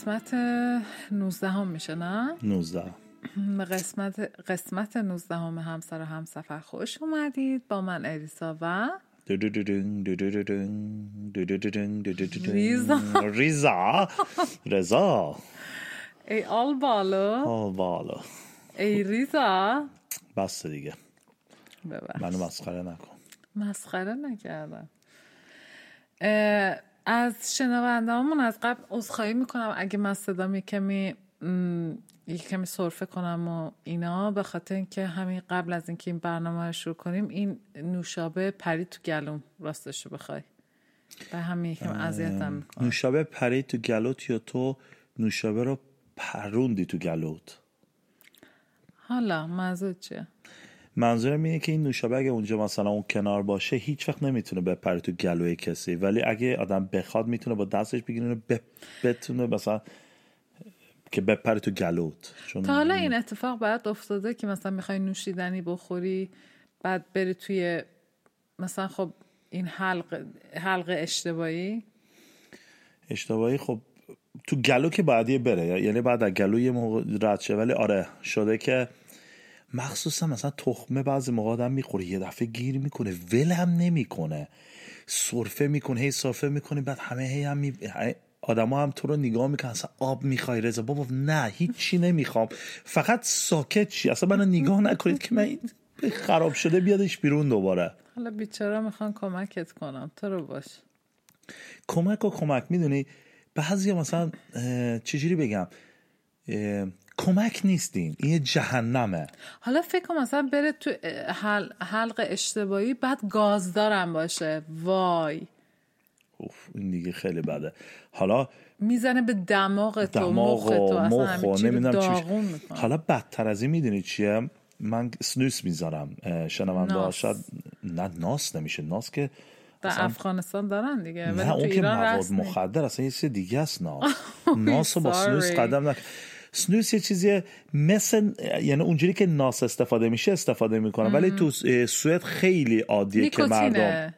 قسمت 19 هم میشه نه؟ 19 قسمت قسمت 19 هم همسر و همسفر خوش اومدید با من الیسا و ریزا. ریزا. رضا ای آل بالو آل بالا. ای ریزا. بس دیگه. ببخش. منو مسخره نکن. مسخره نکردم. از شنونده همون از قبل عذرخواهی می‌کنم. اگه من صدام یه کمی یه کمی سرفه کنم و اینا به خاطر اینکه همین قبل از اینکه این برنامه رو شروع کنیم این نوشابه پرید تو گلوم راستش رو بخوای. به همین یکم اذیتم نوشابه پرید تو گلوت یا تو نوشابه رو پروندی تو گلوت؟ حالا منظور چیه؟ منظورم اینه که این نوشابه اگه اونجا مثلا اون کنار باشه هیچ وقت نمی‌تونه بپره تو گلوی کسی. ولی اگه آدم بخواد می‌تونه با دستش بگیره ب- بتونه مثلا که بپره تو گلوت. چون تا حالا این اتفاق بعد افتاده که مثلا می‌خوای نوشیدنی بخوری بعد بری توی مثلا خب این حلق حلق اشتباهی؟ اشتباهی خب تو گلو که بعدی بره. یعنی بعد از گلو یه موقع رد شه. ولی آره شده که مخصوصا مثلا تخمه بعضی موقع آدم می‌خوره یه دفعه گیر می‌کنه ول هم نمی‌کنه. سرفه می‌کنه هی سرفه می‌کنه بعد همه هی هم می... آدم هم تو رو نگاه می‌کنن اصلا آب می‌خوای رضا؟ بابا نه هیچی نمی‌خوام. فقط ساکت شی. اصلا منو نگاه نکنید که من این خراب شده بیادش بیرون دوباره. حالا بیچاره می‌خوان کمکت کنم تو رو باش. کمک و کمک می‌دونی؟ بعضی مثلا چجوری بگم؟ کمک نیستین. این یه جهنمه. حالا فکر کنم مثلا بره تو حل... حلق اشتباهی بعد گازدارم باشه. وای. اوف این دیگه خیلی بده. حالا می‌زنه به دماغ تو دماغ مخ تو. و اصلا نمی‌دونم چی حالا بدتر از این می‌دونی چیه؟ من سنوس می‌ذارم. شنونده ناس. شاید نه ناس نمیشه. ناس که در افغانستان دارن دیگه نه اون که مواد. مخدر اصلا یه چیز دیگه است ناس. ناس رو با سنوس. قدم نکن سنوس یه چیزیه مثل یعنی اونجوری که ناس استفاده میشه استفاده می‌کنه. ولی تو سوئد خیلی عادیه که مردم نیکوتینه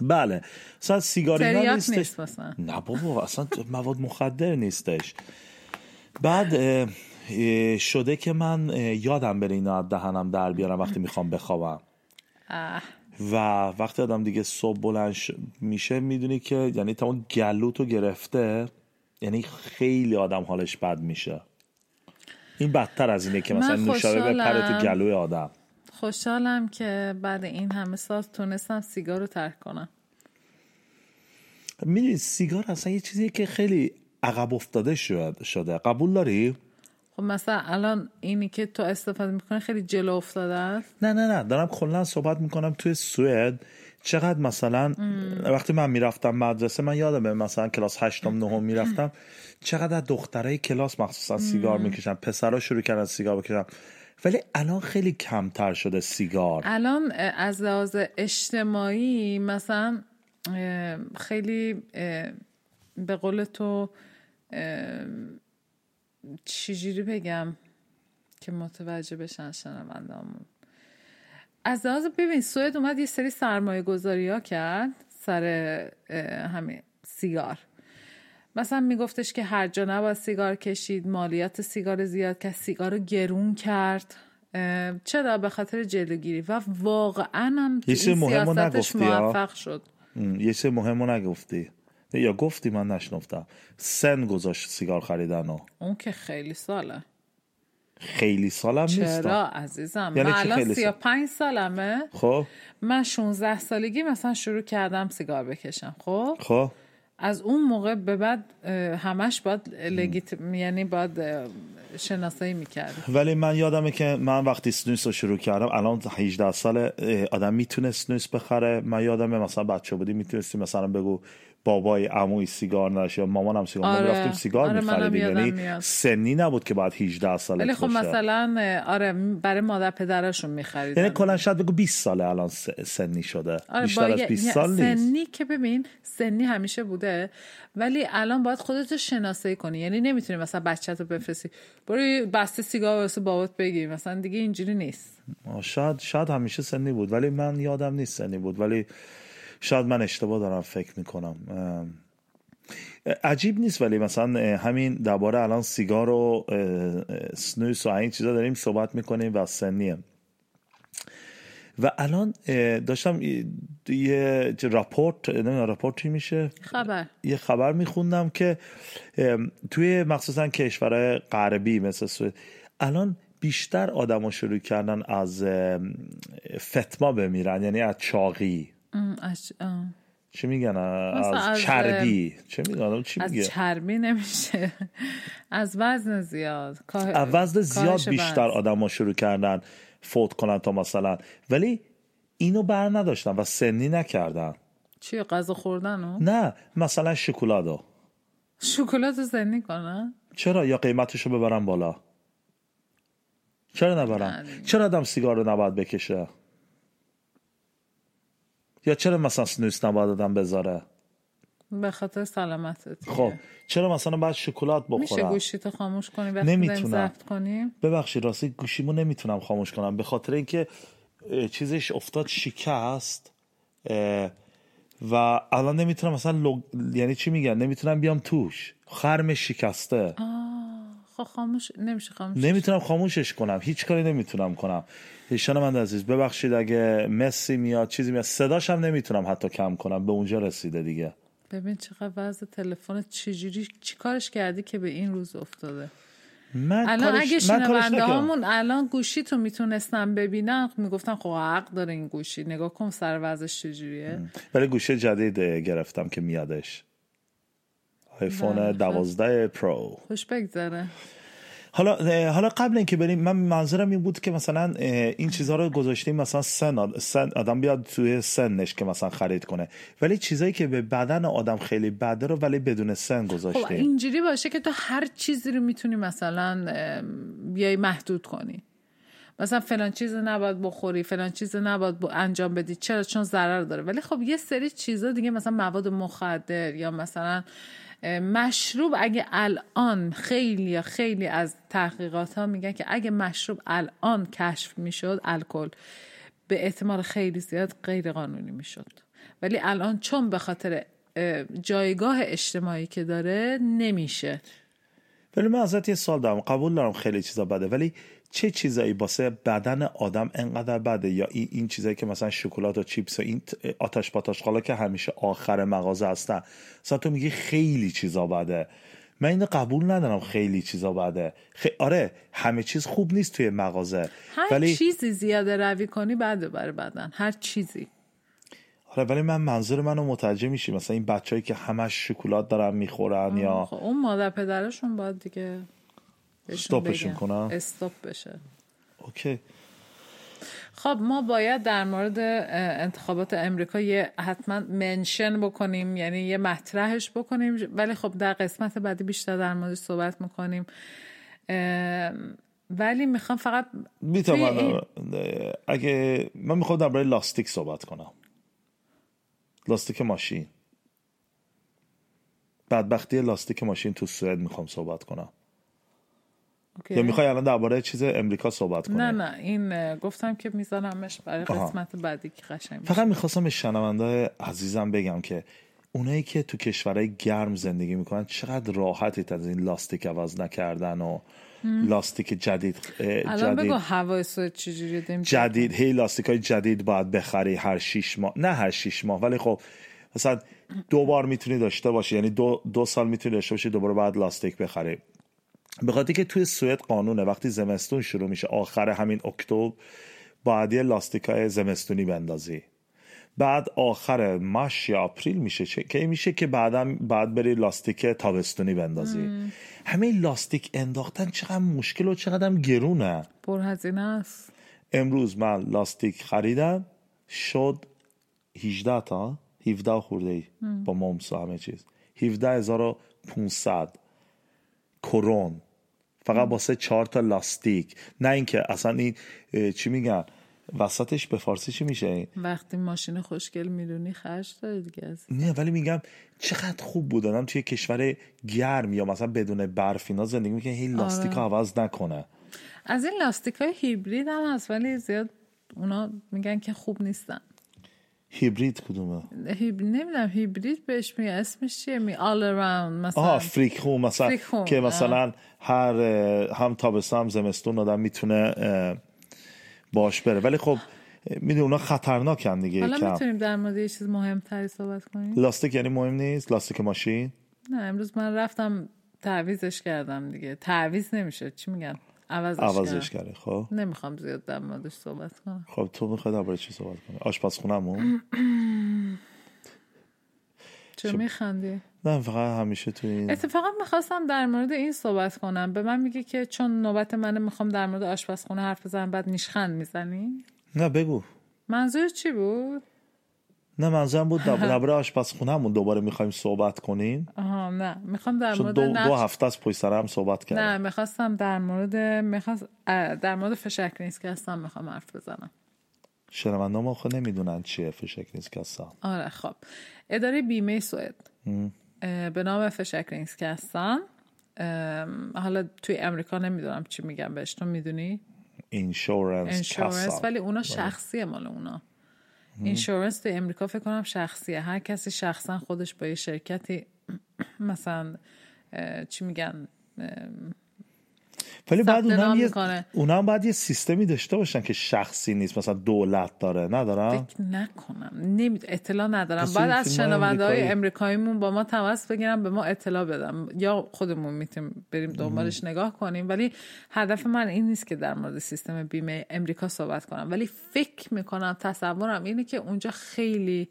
بله. مثلا سیگار اینا تریاک نیستش. نیست نه بابا اصلا مواد مخدر نیستش. بعد شده که من یادم بره اینا از دهنم در بیارم وقتی می‌خوام بخوابم. و وقتی آدم دیگه صبح بلند میشه می‌دونی که یعنی تمام گلوتو گرفته یعنی خیلی آدم حالش بد میشه. این بدتر از اینه که مثلا نوشابه بپره تو. گلوی آدم. خوشحالم که بعد این همه سال تونستم سیگار رو ترک کنم. می‌دونی سیگار اصلا یه چیزیه که خیلی عقب افتاده شد شده. قبول داری؟ خب مثلا الان اینی که تو استفاده می‌کنه خیلی جلو افتاده است؟ نه نه نه. دارم کلا صحبت می‌کنم توی سوئد. چقدر مثلا وقتی من می‌رفتم مدرسه من یادمه مثلا کلاس هشتم نهم می‌رفتم چقدر دخترای کلاس مخصوصا سیگار می‌کشن پسرا شروع کردن سیگار بکشن. ولی الان خیلی کمتر شده سیگار. الان از لحاظ اجتماعی مثلا خیلی به قول تو چجوری بگم که متوجه بشن شنوندامون از لحاظ ببین سوئد اومد یه سری سرمایه گذاری ها کرد سر همین سیگار. مثلا میگفتش که هر جا نباید سیگار کشید مالیات سیگار زیاد کرد سیگار رو گرون کرد. چرا؟ به خاطر جلوگیری. و واقعا هم یه سیاستش؟ موفق شد. یه چیز مهم رو نگفتی. یا گفتی من نشنفتم. سن گذاشت سیگار خریدن و اون که خیلی ساله. خیلی سالم نیست چرا عزیزم؟ یعنی من الان خیلی سال؟ 35 سالمه. خب. من 16 سالگی مثلا شروع کردم سیگار بکشم خب؟ خب. از اون موقع به بعد همش باید لگیت یعنی باید شناسایی می‌کرد ولی من یادمه که من وقتی سنوس رو شروع کردم الان 18 سال آدم می‌تونه سنوس بخره. من یادمه مثلا بچه بودی می‌تونستی مثلا بگو بابای عموی سیگار یا مامانم سیگار ما آره. رفتیم سیگار آره، میخریدیم. یعنی. سنی نبود که بعد 18 سالت ولی خب مثلا آره برای مادر پدرشون میخریدن. یعنی کلا شاید بگو 20 ساله الان سنی شده. آره بیشتر از یه- 20 یه سال نیست. سنی که ببین سنی همیشه بوده. ولی الان باید خودتو شناسایی کنی. یعنی نمی‌تونی مثلا بچت رو بفرستی. برو بسته سیگار واسه بابات بگیر مثلا دیگه اینجوری نیست. شاید شاید همیشه سنی بود. ولی من یادم نیست سنی بود. ولی شاید من اشتباه دارم فکر می‌کنم. عجیب نیست ولی مثلا همین درباره الان سیگار و سنوس و این چیزا داریم صحبت می‌کنیم و سنیه و الان داشتم یه راپورت نمی‌دونم راپورت چی میشه؟ خبر. یه خبر میخوندم که توی مخصوصا کشورهای غربی مثل سوئد الان بیشتر آدما شروع کردن از فتما بمیرن یعنی از چاقی. چی میگن؟ از, از چربی. چه میگن؟ چی میگه؟ از چربی نمیشه. از وزن زیاد. از وزن زیاد بیشتر آدما شروع کردن فوت کنن تا مثلا. ولی اینو بر نداشتن و سنی نکردن. چی غذا خوردن نه مثلا شکلاتو شکلات سنی کنن؟ چرا؟ یا قیمتشو ببرن بالا. چرا نبرن؟ چرا آدم سیگار رو نباید بکشه؟ یا چرا مثلا سنوس نباید آدم بذاره؟ به خاطر سلامتت خب چرا مثلا باید شکلات بخورم؟ میشه گوشیتو خاموش کنی؟ وقتی نمی‌تونم. کنیم ببخشید راستی گوشیمو نمی‌تونم خاموش کنم. به خاطر اینکه چیزش افتاد شکست و الان نمی‌تونم مثلا لگ... یعنی چی میگن؟ نمی‌تونم بیام توش. خرم شکسته. خب خاموش نمیشه خاموش نمی‌تونم خاموشش کنم. هیچ کاری نمی‌تونم کنم. ایشان من عزیز ببخشید اگه مسی میاد چیزی میاد. صداش هم نمی‌تونم حتی کم کنم. به اونجا رسیده دیگه. ببین چقدر وضع تلفن چجوری چی کارش کردی که به این روز افتاده؟ من الان کارش... اگه شنونده هامون الان گوشی تو می‌تونستم ببینن می‌گفتن خب حق داره این گوشی. نگاه کن سر وضعش چجوریه. ولی گوشی جدید گرفتم که میادش. آیفون دوازده پرو. خوش بگذره. حالا حالا قبل اینکه بریم من منظورم این بود که مثلا این چیزها رو گذاشتیم مثلا سن, سن آدم بیاد توی سنش که مثلا خرید کنه. ولی چیزایی که به بدن آدم خیلی بده رو ولی بدون سن گذاشتیم. خب اینجوری باشه که تو هر چیزی رو می‌تونی مثلا بیای محدود کنی. مثلا فلان چیز نباید بخوری فلان چیز نباید انجام بدی چرا؟ چون ضرر داره. ولی خب یه سری چیزا دیگه مثلا مواد مخدر یا مثلا مشروب اگه الان خیلی خیلی از تحقیقات ها میگن که اگه مشروب الان کشف می‌شد الکل به احتمال خیلی زیاد غیر قانونی می‌شد. ولی الان چون به خاطر جایگاه اجتماعی که داره نمیشه. ولی من ازت یه سال دارم. قبول دارم خیلی چیزا بده ولی چه چیزایی باسه بدن آدم انقدر بده؟ یا این, این چیزایی که مثلا شکلات و چیپس و این آتش پاتاش حالا که همیشه آخر مغازه هستن. مثلا تو میگی خیلی چیزا بده. من اینو قبول ندارم خیلی چیزا بده. خی... آره همه چیز خوب نیست توی مغازه. هر ولی... چیزی زیاده روی کنی بده برای بدن. هر چیزی. آره ولی من منظور منو متوجه میشی. مثلا این بچههایی که همش شکلات دارن می‌خورن یا خب اون مادر پدرشون باید دیگه استاپشون کنم استاپ بشه. اوکی. خب ما باید در مورد انتخابات امریکا یه حتما منشن بکنیم یعنی یه مطرحش بکنیم. ولی خب در قسمت بعدی بیشتر در موردش صحبت می‌کنیم. ولی می‌خوام فقط می‌تونم اگه من می‌خوام در برای لاستیک صحبت کنم. لاستیک ماشین. بدبختی لاستیک ماشین تو سوئد می‌خوام صحبت کنم. یا می‌خوای الان درباره چیز امریکا صحبت کنی؟ نه نه. این گفتم که میذارمش برای قسمت بعدی که قشنگ فقط می‌خواستم به شنونده عزیزم بگم که اونایی که تو کشورهای گرم زندگی می‌کنن چقدر راحتید از این لاستیک عوض نکردن و لاستیک جدید الان بگو هوای سوئد چجوریه جدید هی لاستیک های جدید باید بخری هر شیش ماه. نه هر شیش ماه ولی خب مثلا دو بار می‌تونی داشته باشی یعنی دو, دو سال می‌تونی داشته باشی دوباره بعد لاستیک بخری. به خاطر که توی سوئد قانونه وقتی زمستون شروع میشه آخر همین اکتبر باید یه لاستیک های زمستونی بندازی. بعد آخر ماش یا آپریل میشه چه که میشه که بعدم بعد بری لاستیک تابستونی بندازی. همین لاستیک انداختن چقدر مشکل و چقدر گرونه. پرهزینه است. امروز من لاستیک خریدم شد 18 تا 17 خورده ای با ممس و همه چیز. 17500 کرون فقط واسه چهار تا لاستیک. نه اینکه اصلا این چی میگن؟ وسطش به فارسی چی میشه؟ وقتی ماشین خوشگل می‌دونی خرج داره دیگه از نه ولی میگم چقدر خوب بود آدم توی کشور گرم یا مثلا بدون برف اینا زندگی می‌کنه هی لاستیک آره. عوض نکنه. از این لاستیک های هیبرید هم هست ولی زیاد اونا میگن که خوب نیستن. هیبرید کدومه؟ هیب... نمی‌دونم هیبرید بهش میگه اسمش چیه؟ می all around مثلا. آها فریک هوم مثلا فریک هوم، که آه. مثلا هر هم تابستون هم زمستون آدم می‌تونه باش بره. ولی خب می‌دونی اونا خطرناکن دیگه حالا می‌تونیم در مورد یه چیز مهمتری صحبت کنیم؟ لاستیک یعنی مهم نیست؟ لاستیک ماشین؟ نه امروز من رفتم تعویزش کردم دیگه. تعویز نمیشه چی میگن؟ عوضش, عوضش. کرده خب؟ نمی‌خوام زیاد در موردش صحبت کنم. خب تو می‌خوای درباره چی صحبت کنی؟ آشپزخونه‌مون؟ چه میخندی؟ نه فقط همیشه تو این اتفاقا می‌خواستم در مورد این صحبت کنم. به من میگه که چون نوبت منه می‌خوام در مورد آشپزخونه حرف بزنم بعد نیشخند می‌زنی؟ نه بگو. منظور چی بود؟ نه منظورم بود در- درباره آشپزخونه‌مون دوباره می‌خوایم صحبت کنیم آها نه. می‌خوام در مورد دو, نقش دو هفته از پشت سر هم صحبت نه کردیم می‌خواستم در مورد می‌خواست در مورد Försäkringskassan می‌خوام حرف بزنم. شنونده ما خود نمی‌دونن چیه Försäkringskassan آره خب. اداره بیمه سوئد. به نام Försäkringskassan ام، حالا توی امریکا نمی‌دونم چی میگم بهش. تو می‌دونی؟ insurance ولی اونا شخصیه مال اونا. insurance توی امریکا فکر کنم شخصیه. هر کسی شخصا خودش با یه شرکتی مثلا چی میگن ولی بعد اونا هم یه. اونا هم باید یه سیستمی داشته باشن که شخصی نیست مثلا دولت داره. ندارم؟ فکر نکنم. نمی... اطلاع ندارم. این از شنونده های امریکاییمون با ما تماس بگیرم به ما اطلاع بدم یا خودمون می‌تونیم بریم دنبالش نگاه کنیم. ولی هدف من این نیست که در مورد سیستم بیمه امریکا صحبت کنم. ولی فکر می‌کنم تصورم اینه که اونجا خیلی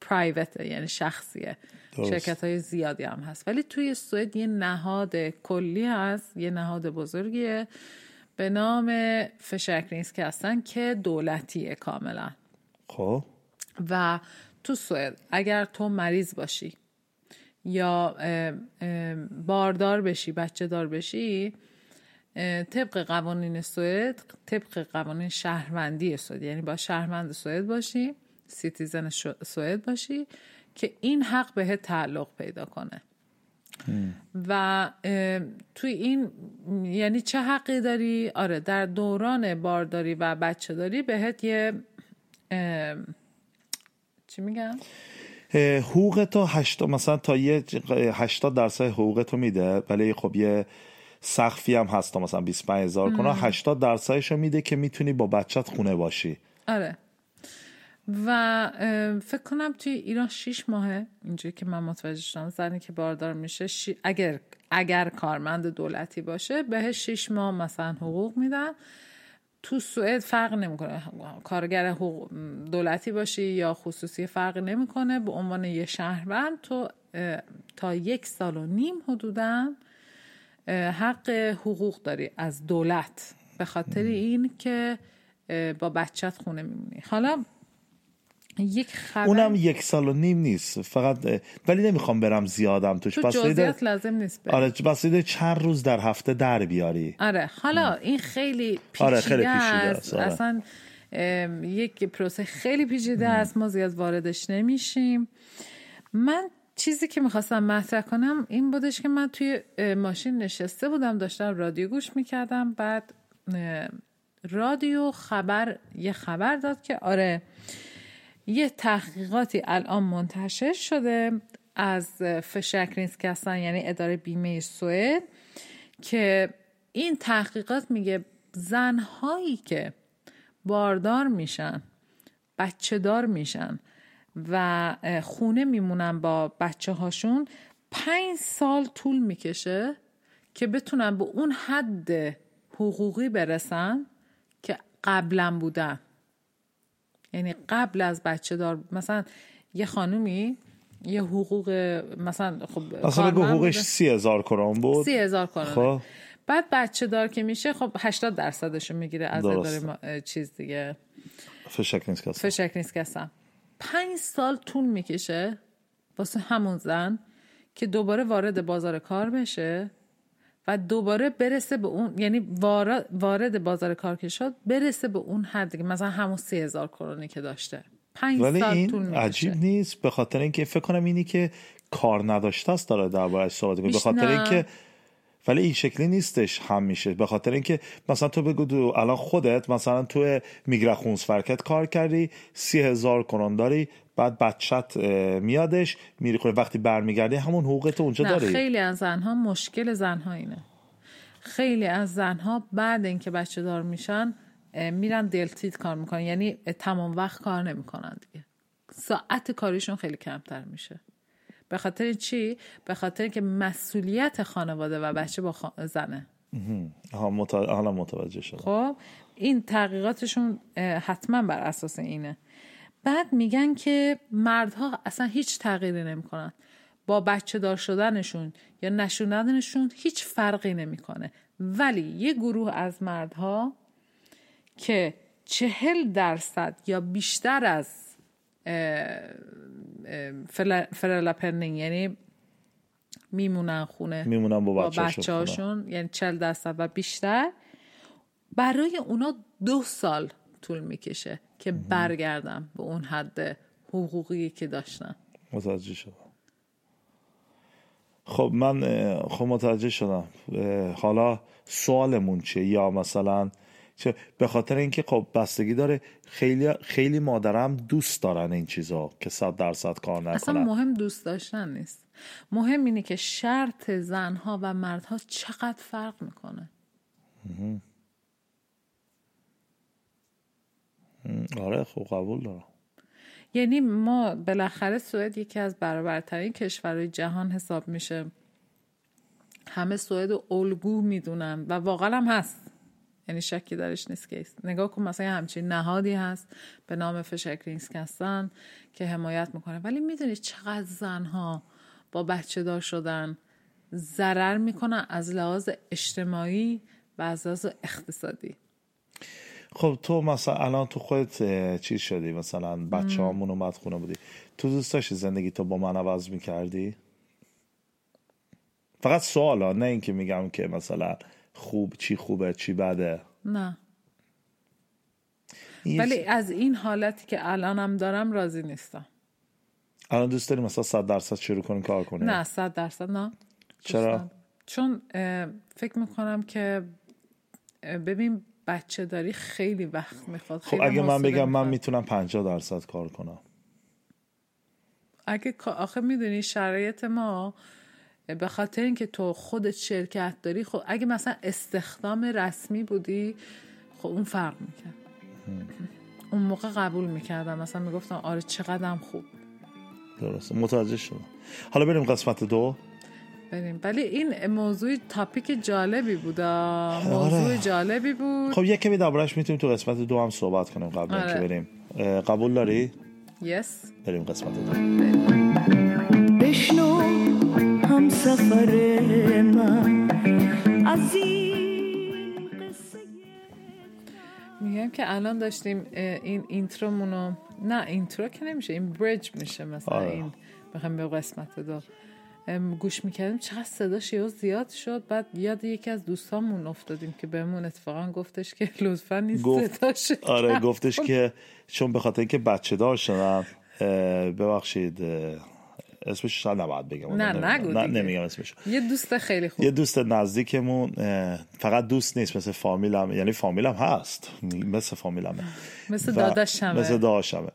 پرایوته یعنی شخصیه. شرکت های زیادی هم هست. ولی توی سوئد یه نهاد کلی هست یه نهاد بزرگیه. به نام فشرکرینز که هستن که دولتیه کاملا. خب. و تو سوئد اگر تو مریض باشی یا باردار بشی بچه دار بشی طبق قوانین سوئد طبق قوانین شهروندی سوئد یعنی با شهروند سوئد باشی citizen سوئد باشی که این حق بهت تعلق پیدا کنه. و توی این یعنی چه حقی داری؟ آره در دوران بارداری و بچه داری بهت یه چی میگم؟ حقوق تو 80 مثلا تا یه 80 درصد حقوق تو میده ولی خب یه سقفی هم هست تا مثلا 25 هزار کرونه 80 درصدش رو میده که می‌تونی با بچت خونه باشی. آره. و فکر کنم توی ایران شیش ماهه اینجوری که من متوجه شدم زنی که باردار میشه شی- اگر اگر کارمند دولتی باشه بهش شیش ماه مثلا حقوق میدن. تو سوئد فرق نمی‌کنه کارگر حقوق دولتی باشی یا خصوصی فرق نمی‌کنه به عنوان یه شهروند تو تا یک سال و نیم حدودا حق حقوق داری از دولت به خاطر این که با بچت خونه میمونی. حالا یک خبر اونم یک سال و نیم نیست. فقط ولی نمی‌خوام برم زیادم توش. تو جزئیات لازم نیست بری. آره بس چند روز در هفته در بیاری. آره حالا این خیلی پیچیده, آره، خیلی پیچیده است. آره. اصلا ام، یک پروسه خیلی پیچیده است. ما زیاد واردش نمیشیم. من چیزی که می‌خواستم مطرح کنم این بودش که من توی ماشین نشسته بودم داشتم رادیو گوش می‌کردم. بعد رادیو خبر یه خبر داد که آره یه تحقیقاتی الان منتشر شده از فشکرینز که هستن یعنی اداره بیمه سوئد که این تحقیقات میگه زنهایی که باردار میشن بچه دار میشن و خونه میمونن با بچه هاشون پنج سال طول می‌کشه که بتونن به اون حد حقوقی برسن که قبلا بودن. یعنی قبل از بچه دار مثلا یه خانومی یه حقوق مثلا خب اصلا حقوقش بوده. سی هزار کرون بود؟ سی هزار کرونه خب. بعد بچه دار که میشه خب 80 درصدشو می‌گیره از. اداره ما- چیز دیگه. فشک نیست کسی فشک نیست که هستم پنج سال طول می‌کشه واسه همون زن که دوباره وارد بازار کار بشه. و دوباره برسه به اون یعنی وارد, وارد بازار کار که شد برسه به اون حد که مثلا همون سی هزار کرونی که داشته. پنج ولی سال طول این می‌کشه. عجیب نیست. به خاطر اینکه فکر کنم اینی که کار نداشته است داره دربارش صحبت به خاطر. اینکه ولی این شکلی نیستش هم میشه به خاطر اینکه مثلا تو بگو تو الان خودت مثلا تو میگرخونس فرکت کار کردی سی هزار کرون داری بعد بچت میادش میری خونه. وقتی برمیگردی همون حقوقت اونجا نه داری. خیلی از زنها مشکل زنها اینه. خیلی از زنها بعد اینکه بچه دار میشن میرن دلتید کار می‌کنن. یعنی تمام وقت کار نمی‌کنن دیگه. ساعت کاریشون خیلی کمتر میشه. به خاطر چی؟ به خاطر که مسئولیت خانواده و بچه با خا- زنه. متا... حالا متوجه شدم. خب این تحقیقاتشون حتما بر اساس اینه. بعد میگن که مردها اصلا هیچ تغییری نمی‌کنن. با بچه دار شدنشون یا نشوندنشون هیچ فرقی نمی‌کنه. ولی یه گروه از مردها که چهل درصد یا بیشتر از فرلپنینگ یعنی میمونن خونه میمونن با با بچه‌هاشون بچه هاشون یعنی چل درصد و بیشتر. برای اونا دو سال طول می‌کشه که برگردم به اون حد حقوقی که داشتن متوجه شدم. خب من خب متوجه شدم. حالا سوالمون چیه؟ یا مثلا چه به خاطر اینکه خب بستگی داره خیلی خیلی مادرم دوست دارن این چیزا که صد درصد کار اصلا نکنن مهم دوست داشتن نیست. مهم اینه که شرط زنها و مردها چقدر فرق می‌کنه. آره خب قبول دارم. یعنی ما بالاخره سوئد یکی از برابرترین کشورهای جهان حساب میشه. همه سوئد و الگو می‌دونن و واقعا هم هست. یعنی شکی درش نیست که. نگاه کن مثلا همچین نهادی هست به نام فشکرینسکستان که حمایت می‌کنه. ولی می‌دونی چقدر زنها با بچه دار شدن. ضرر می‌کنن از لحاظ اجتماعی و از لحاظ اقتصادی. خب تو مثلا الان تو خودت چیز شدی؟ مثلا بچه هامون اومد خونه بودی. تو دوست داشتی زندگی تو با من عوض می‌کردی؟ فقط سوال ها نه اینکه میگم که مثلا خوب چی خوبه چی بده. نه. ولی از این حالتی که الانم دارم راضی نیستم. الان دوست داری مثلا صد درصد شروع کنی کار کنی؟ نه صد درصد نه. چرا؟ چون فکر می‌کنم که ببین بچه داری خیلی وقت می‌خواد خب اگه من بگم من. می‌تونم 50 درصد کار کنم. اگه آخه می‌دونی شرایط ما به خاطر اینکه تو خودت شرکت داری خب اگه مثلا استخدام رسمی بودی خب اون فرق می‌کرد. اون موقع قبول می‌کردم. مثلا می‌گفتم آره چقدرم خوب. درسته. متوجه شدم. حالا بریم قسمت دو. بریم ولی این موضوع تاپیک جالبی بود آه. موضوع آره. جالبی بود خب یک کمی دربارش می‌تونیم تو قسمت دو هم صحبت کنیم قبل اینکه آره. بریم اه، قبول داری یس بریم قسمت دو بشنو هم سفر من از این قصه میگم که الان داشتیم این اینترومونو نه اینترو که نمیشه این برج میشه مثلا آره. این بخوایم به قسمت دو گوش می‌کردیم. چقدر صداش یهو زیاد شد. بعد یاد یکی از دوستامون افتادیم که بهمون اتفاقا گفت که لطفا این گفت- صداش آره گفتش که چون به خاطر اینکه بچه دار شدن اه، ببخشید اسمش شاید نباید بگم نه، نمیگم. نگو نه. نمیگم اسمش. یه دوست خیلی خوب. یه دوست نزدیکمون فقط دوست نیست مثل فامیلم یعنی فامیلم هست. مثل فامیلمه. مثل داداشمه. مثل داداشمه.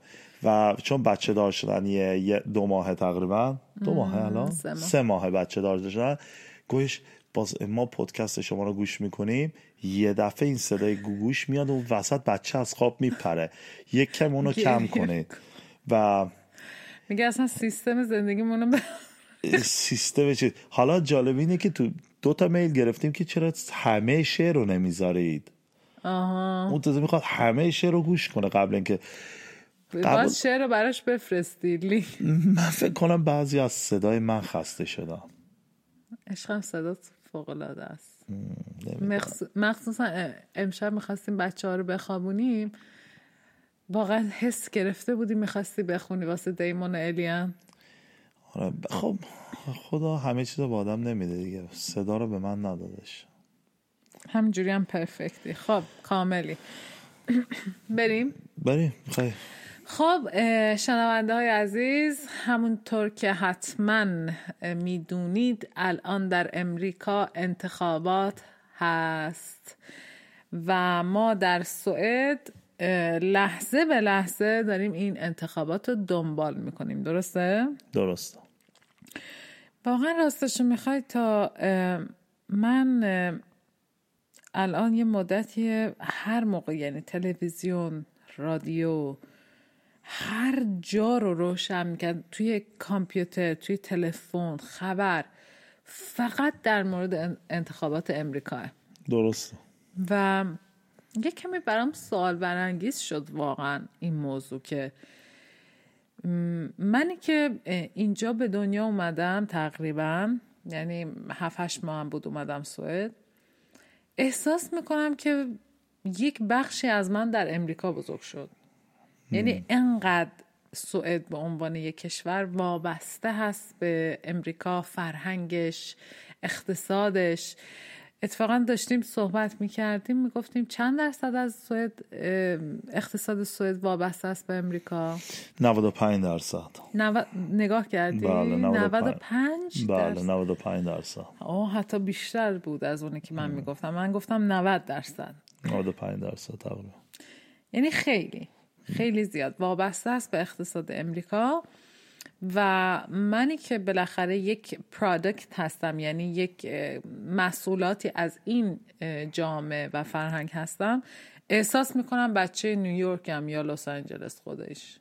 و چون بچه دار شدن یه, دو ماه تقریبا. دو ماه الان؟ سه ماه. سه ماه بچه دار شدن. گوش باز ما پادکست شما رو گوش می‌کنیم. یه دفعه این صدای گوگوش میاد و وسط بچه از خواب میپره. یک کم اونو کم کنید. و میگه اصلا سیستم زندگیمونو به سیستم چیز حالا جالب اینه که تو دو تا میل گرفتیم که چرا همه شعر رو نمی‌ذارید. آها. اون تازه می‌خواد همه شعر رو گوش کنه قبل اینکه باید شعر رو براش بفرستی من فکر کنم بعضی از صدای من خسته شدم عشقم صدات فوق العاده است. مخص- مخصوصا امشب می‌خواستیم بچه ها رو بخوابونیم. واقعا حس گرفته بودی می‌خواستی بخونی واسه دیمون و الیان آره، خب خدا همه چیز رو به آدم نمیده دیگه. صدا رو به من ندادش. همینجوری هم پرفکتی. خب کاملی. بریم؟ بریم می‌خوای خب شنونده های عزیز همونطور که حتما می‌دونید الان در امریکا انتخابات هست و ما در سوئد لحظه به لحظه داریم این انتخابات رو دنبال می‌کنیم درسته؟ درست واقعا راستش می‌خوای تا من الان یه مدتی هر موقع یعنی تلویزیون رادیو هر جا رو روشن می‌کرد توی کامپیوتر توی تلفن خبر فقط در مورد ان- انتخابات امریکا درست و یه کمی برام سوال برانگیز شد واقعا این موضوع که منی که اینجا به دنیا اومدم تقریبا یعنی هفت هشت ماه هم بود اومدم سوئد احساس می‌کنم که یک بخشی از من در امریکا بزرگ شد. یعنی انقدر سوئد به عنوان یک کشور وابسته هست به امریکا فرهنگش اقتصادش. اتفاقا داشتیم صحبت می‌کردیم می‌گفتیم چند درصد از سوئد اقتصاد سوئد وابسته است به امریکا؟ 95 درصد. نو... نگاه کردی؟ بله، 95. 95 بله درصد. 95 درصد. آه حتی بیشتر بود از اونی که من می‌گفتم. من گفتم 90 درصد. 95 درصد تقریبا. یعنی خیلی. خیلی زیاد وابسته است به اقتصاد امریکا. و منی که بالاخره یک پرادکت هستم یعنی یک محصولاتی از این جامعه و فرهنگ هستم احساس می‌کنم بچه نیویورکم یا لس آنجلس خودش.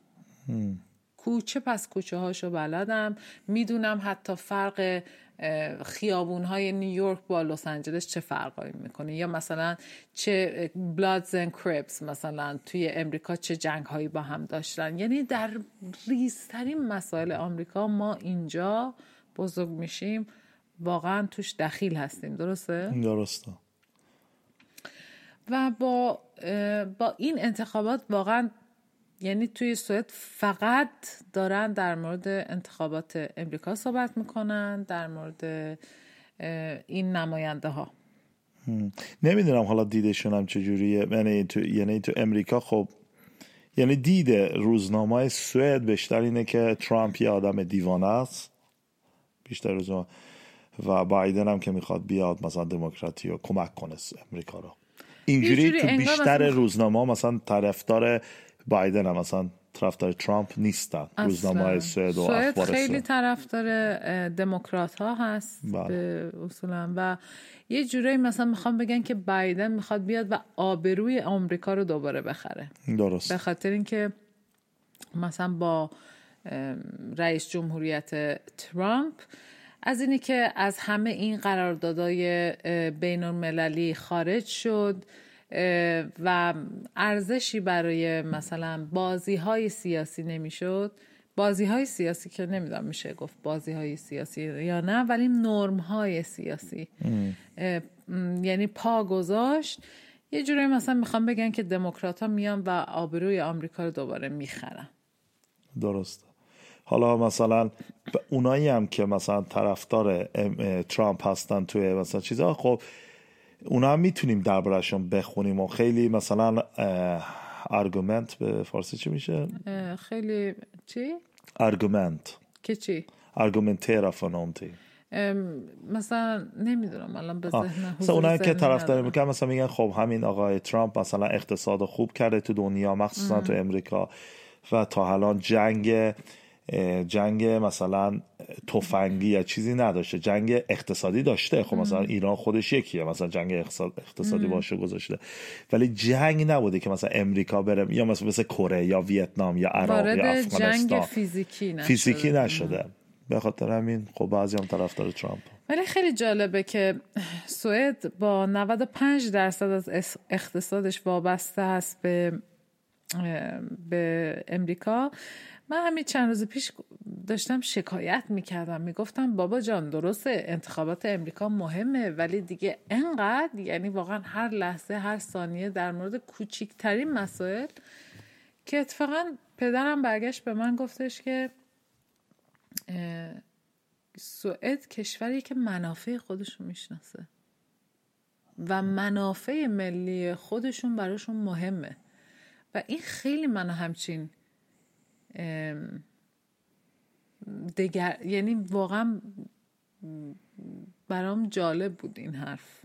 کوچه پس کوچه هاشو بلدم. می‌دونم حتی فرق خیابون های نیویورک با لس آنجلس چه فرقایی می‌کنه؟ یا مثلا چه بلادز and کریپس مثلا توی امریکا چه جنگ هایی با هم داشتن؟ یعنی در ریزترین مسائل آمریکا ما اینجا بزرگ میشیم واقعا توش دخیل هستیم درسته؟ درسته. و با با این انتخابات واقعا یعنی توی سوئد فقط دارن در مورد انتخابات امریکا صحبت می‌کنن در مورد این نماینده ها نمی‌دونم حالا دیدشون هم چجوریه یعنی تو یعنی تو امریکا خب یعنی دید روزنامه سوئد بیشتر اینه که ترامپ یه آدم دیوانه است. بیشتر روزنامه و بایدن هم که می‌خواد بیاد مثلا دموکراتی رو کمک کنه امریکا رو. اینجوری تو بیشتر روزنامه مثلا طرفدار بایدن هم مثلا طرفدار ترامپ نیستن روزنامه های اصلاً. سوئد و اخبار خیلی طرفدار دموکرات ها هست بله. به اصولا. و یه جورایی مثلا می‌خوام بگن که بایدن می‌خواد بیاد و آبروی آمریکا رو دوباره بخره. درست. به خاطر اینکه مثلا با رئیس جمهوریت ترامپ از اینی که از همه این قراردادهای بین المللی خارج شد. و ارزشی برای مثلا بازی های سیاسی نمی‌شد. بازی های سیاسی که نمی‌دونم میشه گفت بازی های سیاسی یا نه ولی نرم های سیاسی یعنی پا گذاشت. یه جورایی مثلا می‌خوام بگن که دموکرات ها میان و آبروی آمریکا رو دوباره می‌خرن. درسته. حالا مثلا اونایی هم که مثلا طرفدار ترامپ هستن توی مثلا چیزا خب اونا هم می‌تونیم دربارشون بخونیم و خیلی مثلا argument به فارسی چی میشه خیلی چی؟ argument که چی؟ någonting ام، مثلا نمی‌دونم الان به ذهن مثلا اونایی که طرفداری. می‌کنن مثلا میگن خب همین آقای ترامپ مثلا اقتصاد خوب کرده تو دنیا مخصوصا تو امریکا و تا الان جنگ جنگ مثلا تفنگی یا چیزی نداشته جنگ اقتصادی داشته. خب مثلا ایران خودش یکیه مثلا جنگ اقتصاد- اقتصادی باشه گذاشته. ولی جنگ نبوده که مثلا امریکا بره یا مثلا مثل کره یا ویتنام یا عراق یا افغانستان جنگ فیزیکی نشده. فیزیکی نشده. به خاطر همین خب بعضی هم طرفدار ترامپ. ولی خیلی جالبه که سوئد با 95 درصد از اقتصادش وابسته هست به به امریکا. من همین چند روز پیش داشتم شکایت می‌کردم. می‌گفتم بابا جان درسته انتخابات امریکا مهمه ولی دیگه انقدر یعنی واقعا هر لحظه هر ثانیه در مورد کوچیکترین مسائل که اتفاقا پدرم برگشت به من گفتش که سوئد کشوری که منافع خودشون می‌شناسه و منافع ملی خودشون براشون مهمه. و این خیلی منو همچین دگر یعنی واقعا برام جالب بود این حرف.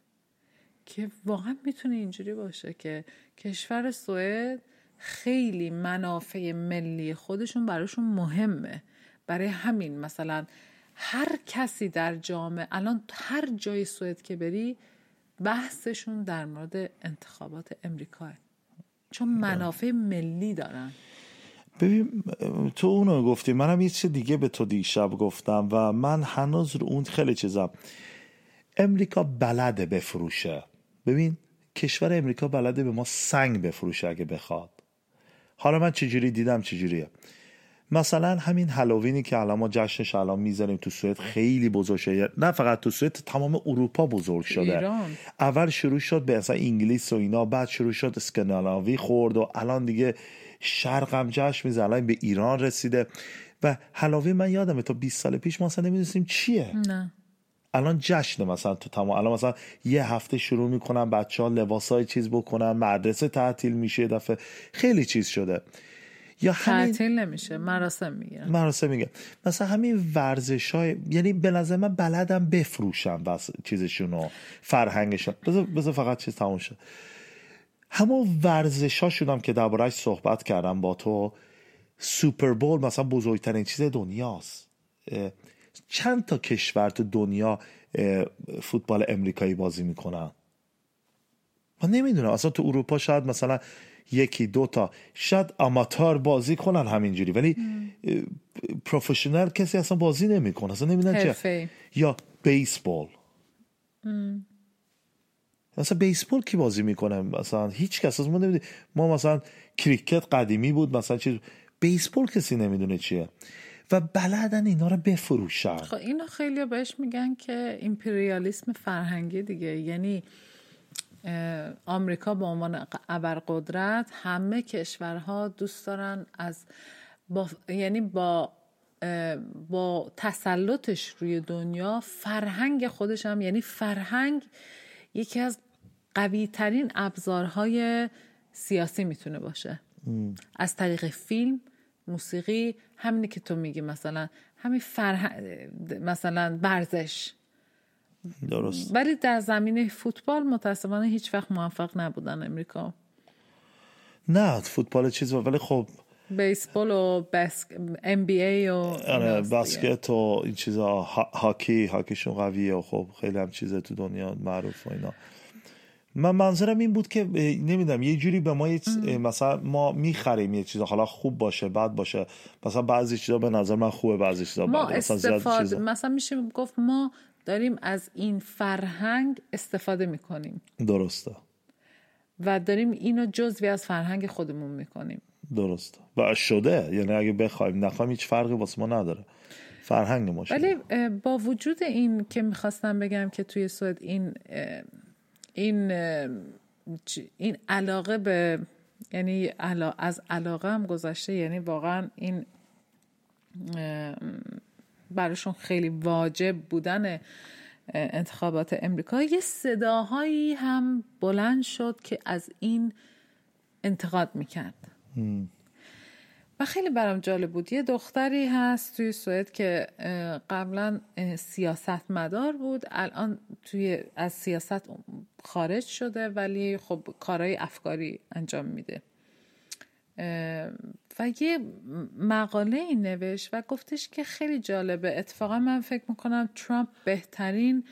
که واقعا می‌تونه اینجوری باشه که کشور سوئد خیلی منافع ملی خودشون براشون مهمه. برای همین مثلا هر کسی در جامعه الان هر جای سوئد که بری بحثشون در مورد انتخابات امریکاه. چون منافع ملی دارن. ببین تو اونو گفتی منم یه چیز دیگه به تو دیشب گفتم و من هنوز رو اون خیلی چیزم. امریکا بلده بفروشه. ببین کشور امریکا بلده به ما سنگ بفروشه اگه بخواد. حالا من چجوری دیدم چجوریه. مثلا همین هالووینی که الان ما جشنش الان می‌ذاریم تو سوئد خیلی بزرگ شده. نه فقط تو سوئد تمام اروپا بزرگ شده. ایران. اول شروع شد به اصلا انگلیس و اینا بعد شروع شد اسکاندیناوی خورد و الان دیگه شرق هم جشن می‌زنه. الان به ایران رسیده. و هالووین من یادمه تا 20 سال پیش ما اصلا نمی‌دونستیم چیه. نه. الان جشن مثلا تو تمام الان مثلا یه هفته شروع می‌کنن بچه ها لباس های چیز بکنن مدرسه تعطیل میشه دفعه. خیلی چیز شده. یا همین تعطیل نمیشه مراسم می‌گیرن. مراسم میگه. مثلا همین ورزش های یعنی به نظر من بلدم بفروشم بس چیزشونو فرهنگشون. بذار بذار فقط چیز تموم شد همون ورزش ها شدم که دربارهش صحبت کردم با تو سوپر بول مثلا بزرگترین چیز دنیاست. چند تا کشور تو دنیا فوتبال امریکایی بازی می‌کنن؟ من نمی‌دونم. اصلا تو اروپا شاید مثلا یکی دو تا شاید آماتار بازی کنن همینجوری. ولی پروفشنال کسی اصلا بازی نمی‌کنه. اصلا نمی‌دونم چه. یا بیسبول مثلا بیسبول کی بازی می‌کنه؟ مثلا هیچ کس. از ما نمی‌دونه ما مثلا کریکت قدیمی بود مثلا چیز. بیسبول کسی نمی‌دونه چیه. و بلدن اینا رو بفروشن. خب اینو خیلی بهش میگن که ایمپریالیسم فرهنگی دیگه. یعنی آمریکا به عنوان ابرقدرت همه کشورها دوست دارن از با یعنی با با تسلطش روی دنیا. فرهنگ خودش هم یعنی فرهنگ یکی از قوی ترین ابزارهای سیاسی می‌تونه باشه. از طریق فیلم موسیقی همینی که تو میگی مثلا همین فرهنگ مثلا ورزش. درست. ولی در زمینه فوتبال متاسفانه هیچ وقت موفق نبودن امریکا. نه فوتبال چیز ولی خب بیسبال و بسک... ام بی ای و آره. بسکت و این چیزا ها- هاکی هاکیشون قویه و خب خیلی هم چیزه تو دنیا معروف و اینا. من منظورم این بود که نمی‌دونم یه جوری به ما یه مثلا ما می‌خریم یه چیزا حالا خوب باشه بد باشه. مثلا بعضی چیزا به نظر من خوبه بعضی چیزا ما بده مثلا استفاده چیزا. مثلا میشه گفت ما داریم از این فرهنگ استفاده می‌کنیم. درسته. و داریم اینو جزوی از فرهنگ خودمون می‌کنیم. درسته. و شده. یعنی اگه بخوایم نخوایم هیچ فرقی واسه ما نداره. فرهنگ ما ولی با وجود این که می‌خواستم بگم که توی سوئد این این این علاقه به یعنی از علاقه هم گذشته. یعنی واقعا این براشون خیلی واجب بودن انتخابات امریکا. یه صداهایی هم بلند شد که از این انتقاد می‌کرد. و خیلی برام جالب بود. یه دختری هست توی سوئد که قبلا اه، سیاستمدار بود. الان توی از سیاست خارج شده ولی خب کارهای افکاری انجام میده. و یه مقاله ای نوشت و گفتش که خیلی جالبه. اتفاقا من فکر می‌کنم ترامپ بهترین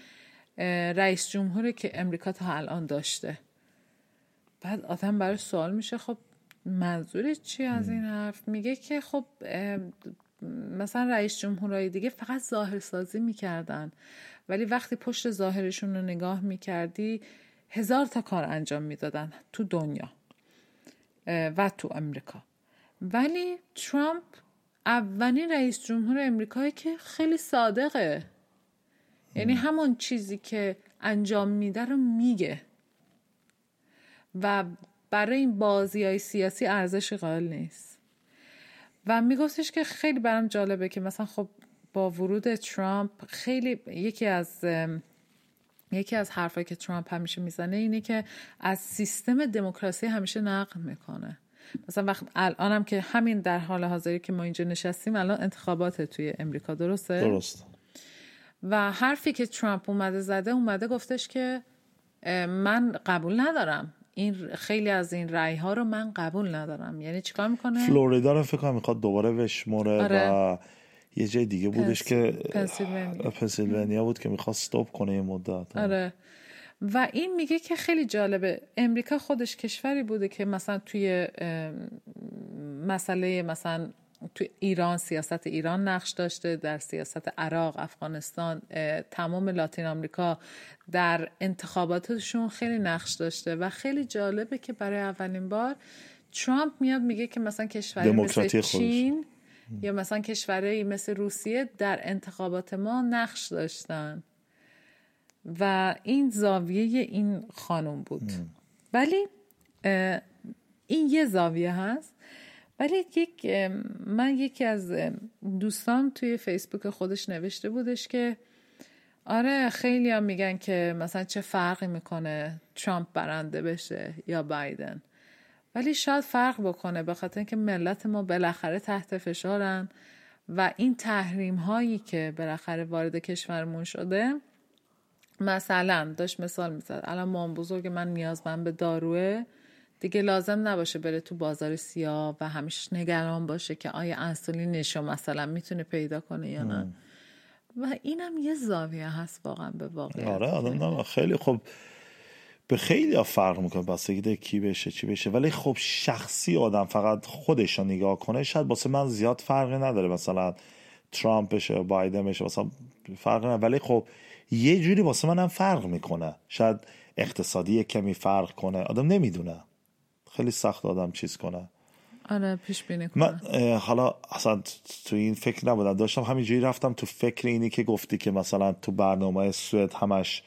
رئیس جمهوری که امریکا تا الان داشته. بعد آدم برای سوال میشه خب منظورت چی از این حرف؟ میگه که خب مثلا رئیس جمهورهای دیگه فقط ظاهر سازی می‌کردن. ولی وقتی پشت ظاهرشون رو نگاه می‌کردی هزار تا کار انجام می‌دادن تو دنیا و تو امریکا. ولی ترامپ اولین رئیس جمهور امریکایی که خیلی صادقه. یعنی همون چیزی که انجام میده رو میگه. و برای این بازی های سیاسی ارزش قائل نیست. و میگفتش که خیلی برام جالبه که مثلا خب با ورود ترامپ خیلی یکی از یکی از حرفایی که ترامپ همیشه می‌زنه اینه که از سیستم دموکراسی همیشه نقد می‌کنه. مثلا وقت الانم که همین در حال حاضری که ما اینجا نشستیم الان انتخابات توی امریکا درسته؟ درست. و حرفی که ترامپ اومده زده اومده گفتش که من قبول ندارم. این خیلی از این رأی ها رو من قبول ندارم. یعنی چیکار می‌کنه؟ فلوریدا رو فکر کنم می‌خواد دوباره بشمره آره. و یه جای دیگه بودش که پنسیلوانیا. پنسیلوانیا بود که می‌خواد استوب کنه یه مدت. آره. و این میگه که خیلی جالبه. امریکا خودش کشوری بوده که مثلا توی مسئله مثلا توی ایران سیاست ایران نقش داشته در سیاست عراق افغانستان تمام لاتین آمریکا در انتخاباتشون خیلی نقش داشته. و خیلی جالبه که برای اولین بار ترامپ میاد میگه که مثلا کشوری مثل خودش. چین یا مثلا کشوری مثل روسیه در انتخابات ما نقش داشتن. و این زاویه این خانم بود. ولی این یه زاویه هست. ولی یک من یکی از دوستان توی فیسبوک خودش نوشته بودش که آره خیلی هم میگن که مثلا چه فرقی می‌کنه ترامپ برنده بشه یا بایدن. ولی شاید فرق بکنه به خاطر اینکه ملت ما بالاخره تحت فشارن و این تحریم هایی که بالاخره وارد کشورمون شده مثلا داشت مثال می‌زد. الان مام بزرگ من نیازمند به داروه. دیگه لازم نباشه بره تو بازار سیاه و همیشه نگران باشه که آیا انسولینشو مثلا می‌تونه پیدا کنه یا نه. و اینم یه زاویه هست واقعا به واقعیت. آره آدم نه خیلی خب به خیلی ها فرق می‌کنه. بستگی داره کی بشه چی بشه. ولی خب شخصی آدم فقط خودش رو نگاه کنه شاید واسه من زیاد فرقی نداره. مثلا ترامپ بشه بایدن بشه مثلا فرق نداره. ولی خب یه جوری واسه منم فرق می‌کنه. شاید اقتصادی کمی فرق کنه. آدم نمی‌دونه. خیلی سخت آدم چیز کنه. آره پیش بینی کنه. من حالا اصلا تو این فکر نبودم. داشتم همینجوری رفتم تو فکر اینی که گفتی که مثلا تو برنامه سوئد همش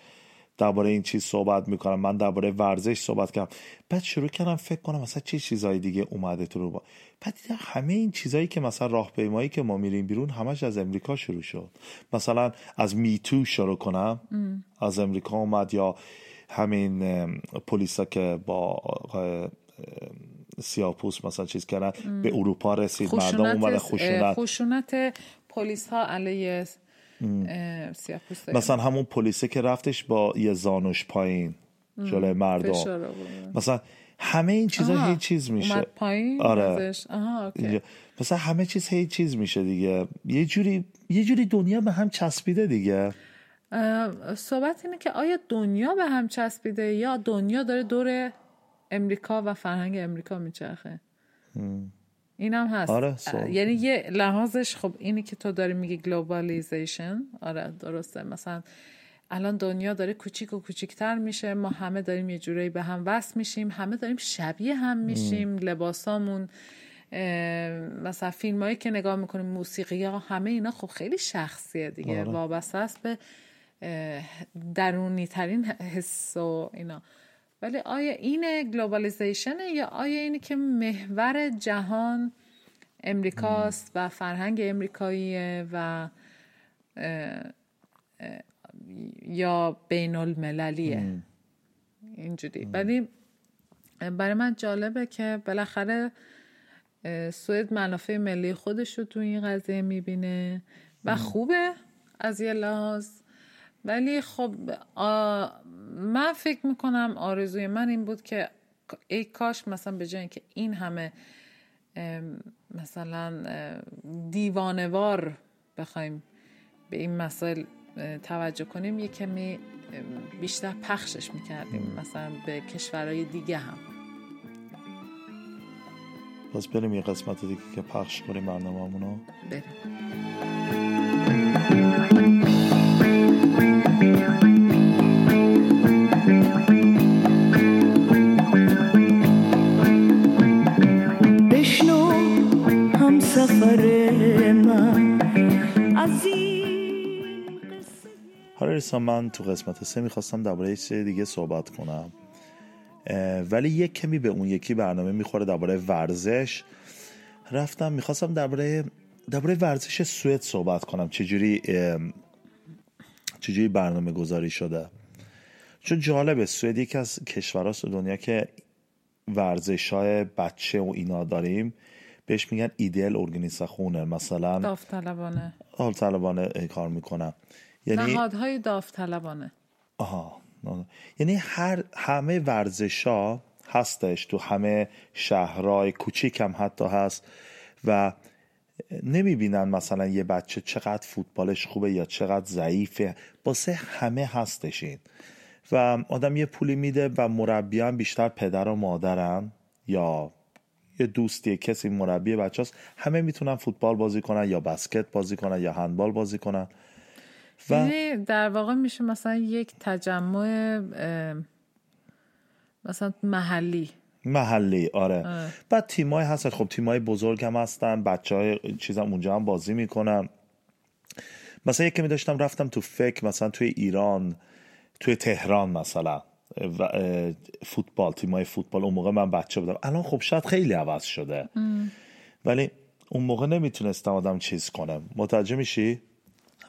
درباره این چیز صحبت می‌کنم. من درباره ورزش صحبت کردم. بعد شروع کردم فکر کنم مثلا چه چیزهای دیگه اومده تو رو با بعد دیدم همه این چیزهایی که مثلا راهپیمایی که ما میریم بیرون همش از امریکا شروع شد. مثلا از میتو شروع کنم. از امریکا اومد یا همین ام، پلیسا که با سیاپوس مثلا چیز کردن به اروپا رسید مردم اومدن خشونت. خشونت پلیس ها علیه سیاه‌پوستایی. مثلا همون پلیسه که رفتش با یه زانوش پایین جلوی مردم. مثلا همه این چیزا هیچ چیز میشه. اومد پایین آره. آها اوکی. مثلا همه چیز هیچ چیز میشه دیگه. یه جوری یه جوری دنیا به هم چسبیده دیگه. صحبت اینه که آیا دنیا به هم چسبیده یا دنیا داره دور امریکا و فرهنگ امریکا میچرخه. این هم هست. آره،. یعنی یه لحاظش خب اینی که تو داری میگی globalization آره درسته. مثلا الان دنیا داره کوچیک و کوچیکتر میشه. ما همه داریم یه جورایی به هم وصل میشیم. همه داریم شبیه هم میشیم. لباسامون مثلا فیلم هایی که نگاه می‌کنیم موسیقی ها همه اینا خب خیلی شخصیه دیگه. آره. وابسته است به درونی ترین حس و اینا. ولی آیا این globalization ه یا آیا اینه که محور جهان امریکاست و فرهنگ امریکاییه و اه، اه، یا بین المللیه؟ اینجوری. ولی برای من جالبه که بالاخره سوئد منافع ملی خودش رو تو این قضیه می‌بینه و خوبه از یه لحاظ. ولی خب آ، من فکر می‌کنم آرزوی من این بود که ای کاش مثلا به جای اینکه این همه مثلا دیوانوار بخوایم به این مسائل توجه کنیم یه کمی بیشتر پخشش می‌کردیم مثلا به کشورهای دیگه هم. پس بریم یه قسمت دیگه که پخش کنیم برنامه بریم. رسا من تو قسمت سه می‌خواستم درباره یه چیز دیگه صحبت کنم. ولی یک کمی به اون یکی برنامه می‌خوره درباره ورزش. رفتم می‌خواستم درباره درباره ورزش سوئد صحبت کنم. چجوری چجوری برنامه گذاری شده. چون جالبه سوئد یکی از کشورهاست دنیا که ورزش های بچه و اینا داریم. بهش میگن ایدئل ارگانیزاسیونه مثلا داوطلبانه. حال طلبانه کار می‌کنم یعنی نهادهای داوطلبانه. آها. یعنی هر همه ورزش ها هستش تو همه شهرهای کوچیک هم حتی هست و نمی‌بینن مثلا یه بچه چقدر فوتبالش خوبه یا چقدر ضعیفه. باسه همه هستش این و آدم یه پولی میده و مربی هم بیشتر پدر و مادرن یا یه دوستی کسی مربی بچه هست همه می‌تونن فوتبال بازی کنن یا بسکت بازی کنن یا هندبال بازی کنن. و در واقع میشه مثلا یک تجمع مثلا محلی. محلی آره, آره. بعد تیمای هستن. خب تیمای بزرگ هم هستن بچه های چیزم اونجا هم بازی می‌کنن. مثلا یکی می داشتم رفتم تو فکر مثلا توی ایران توی تهران مثلا. فوتبال تیمای فوتبال. اون موقع من بچه بودم. الان خب شاید خیلی عوض شده. ولی اون موقع نمی‌تونستم آدم چیز کنم. متوجه میشی؟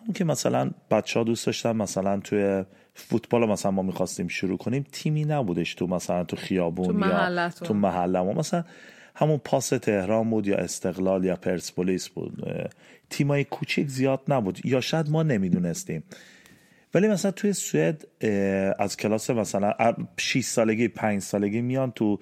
اون که مثلا بچه ها دوست داشتن مثلا توی فوتبال مثلا ما می‌خواستیم شروع کنیم تیمی نبودش تو مثلا تو خیابون تو یا تو محله ما. مثلا همون پاس تهران بود یا استقلال یا پرسپولیس بود. تیمای کوچیک زیاد نبود یا شاید ما نمی‌دونستیم. ولی مثلا توی سوئد از کلاس مثلا 6 سالگی 5 سالگی میان تو